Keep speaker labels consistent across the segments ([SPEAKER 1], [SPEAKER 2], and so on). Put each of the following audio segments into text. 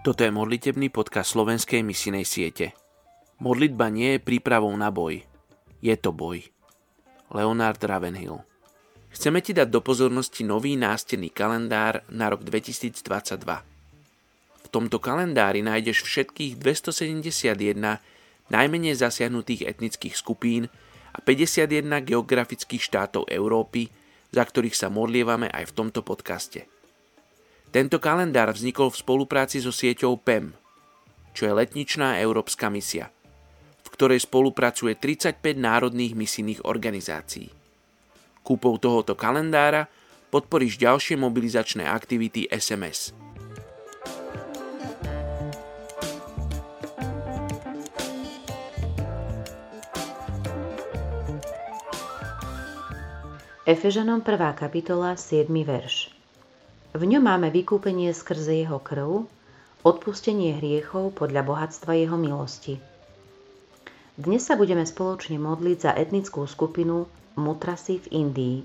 [SPEAKER 1] Toto je modlitebný podcast slovenskej misinej siete. Modlitba nie je prípravou na boj. Je to boj. Leonard Ravenhill Chceme ti dať do pozornosti nový nástenný kalendár na rok 2022. V tomto kalendári nájdeš všetkých 271 najmenej zasiahnutých etnických skupín a 51 geografických štátov Európy, za ktorých sa modlievame aj v tomto podcaste. Tento kalendár vznikol v spolupráci so sieťou PEM, čo je letničná európska misia, v ktorej spolupracuje 35 národných misijných organizácií. Kúpou tohoto kalendára podporíš ďalšie mobilizačné aktivity SMS.
[SPEAKER 2] Efežanom 1. kapitola 7. verš. V ňom máme vykúpenie skrze jeho krv, odpustenie hriechov podľa bohatstva jeho milosti. Dnes sa budeme spoločne modliť za etnickú skupinu Mutrasi v Indii.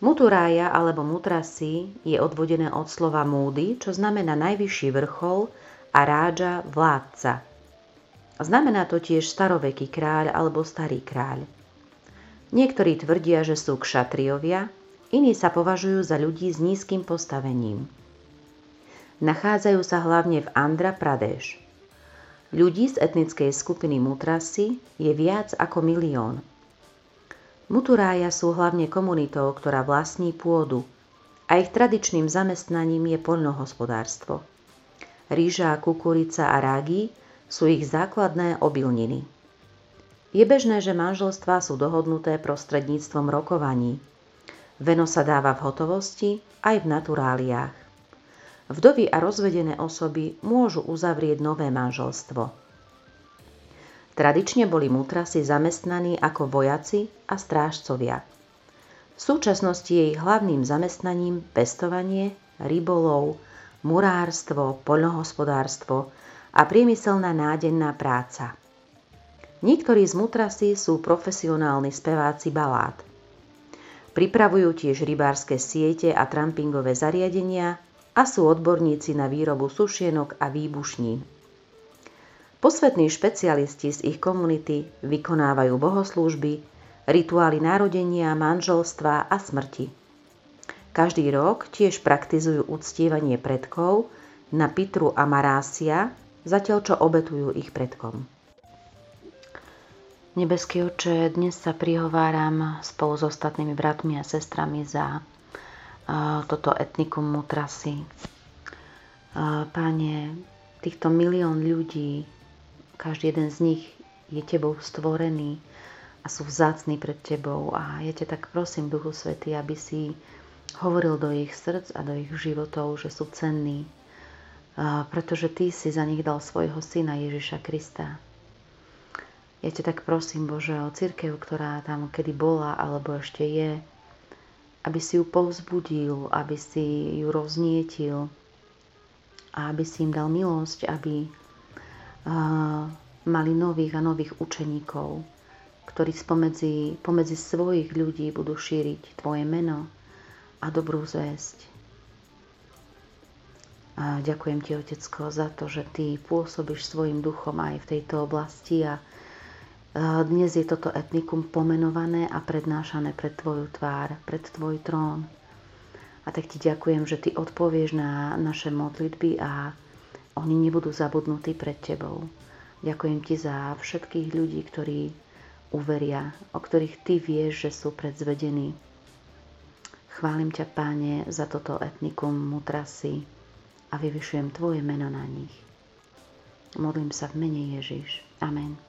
[SPEAKER 2] Muturája alebo Mutrasi je odvodené od slova múdy, čo znamená najvyšší vrchol a rádža vládca. Znamená to tiež staroveký kráľ alebo starý kráľ. Niektorí tvrdia, že sú kšatriovia, Iní sa považujú za ľudí s nízkym postavením. Nachádzajú sa hlavne v Andhra Pradesh. Ľudí z etnickej skupiny Mutrasi je viac ako milión. Muturája sú hlavne komunitou, ktorá vlastní pôdu a ich tradičným zamestnaním je poľnohospodárstvo. Ríža, kukurica a rágy sú ich základné obilniny. Je bežné, že manželstvá sú dohodnuté prostredníctvom rokovaní – Veno sa dáva v hotovosti aj v naturáliách. Vdovy a rozvedené osoby môžu uzavrieť nové manželstvo. Tradične boli mutrasy zamestnaní ako vojaci a strážcovia. V súčasnosti je ich hlavným zamestnaním pestovanie, rybolov, murárstvo, poľnohospodárstvo a priemyselná nádenná práca. Niektorí z mutrasy sú profesionálni speváci balád. Pripravujú tiež rybárske siete a trampingové zariadenia a sú odborníci na výrobu sušienok a výbušní. Posvetní špecialisti z ich komunity vykonávajú bohoslúžby, rituály narodenia, manželstva a smrti. Každý rok tiež praktizujú uctievanie predkov na Pitru a Marásia, zatiaľ čo obetujú ich predkom. Nebeský oče, dnes sa prihováram spolu s ostatnými bratmi a sestrami za toto etnikum Mutrasy. Páne, týchto milión ľudí, každý jeden z nich je tebou stvorený a sú vzácni pred tebou a ja ťa tak prosím, Duchu Svety, aby si hovoril do ich srdc a do ich životov, že sú cenní, pretože Ty si za nich dal svojho syna Ježiša Krista ja ťa tak prosím, Bože, o církev, ktorá tam kedy bola alebo ešte je, aby si ju povzbudil, aby si ju roznietil a aby si im dal milosť, aby uh, mali nových a nových učeníkov, ktorí spomedzi, pomedzi svojich ľudí budú šíriť Tvoje meno a dobrú zväzť. A ďakujem Ti, Otecko, za to, že Ty pôsobíš svojim duchom aj v tejto oblasti a dnes je toto etnikum pomenované a prednášané pred Tvoju tvár, pred Tvoj trón. A tak Ti ďakujem, že Ty odpovieš na naše modlitby a oni nebudú zabudnutí pred Tebou. Ďakujem Ti za všetkých ľudí, ktorí uveria, o ktorých Ty vieš, že sú predzvedení. Chválim ťa, Páne, za toto etnikum mutrasy a vyvyšujem Tvoje meno na nich. Modlím sa v mene Ježiš. Amen.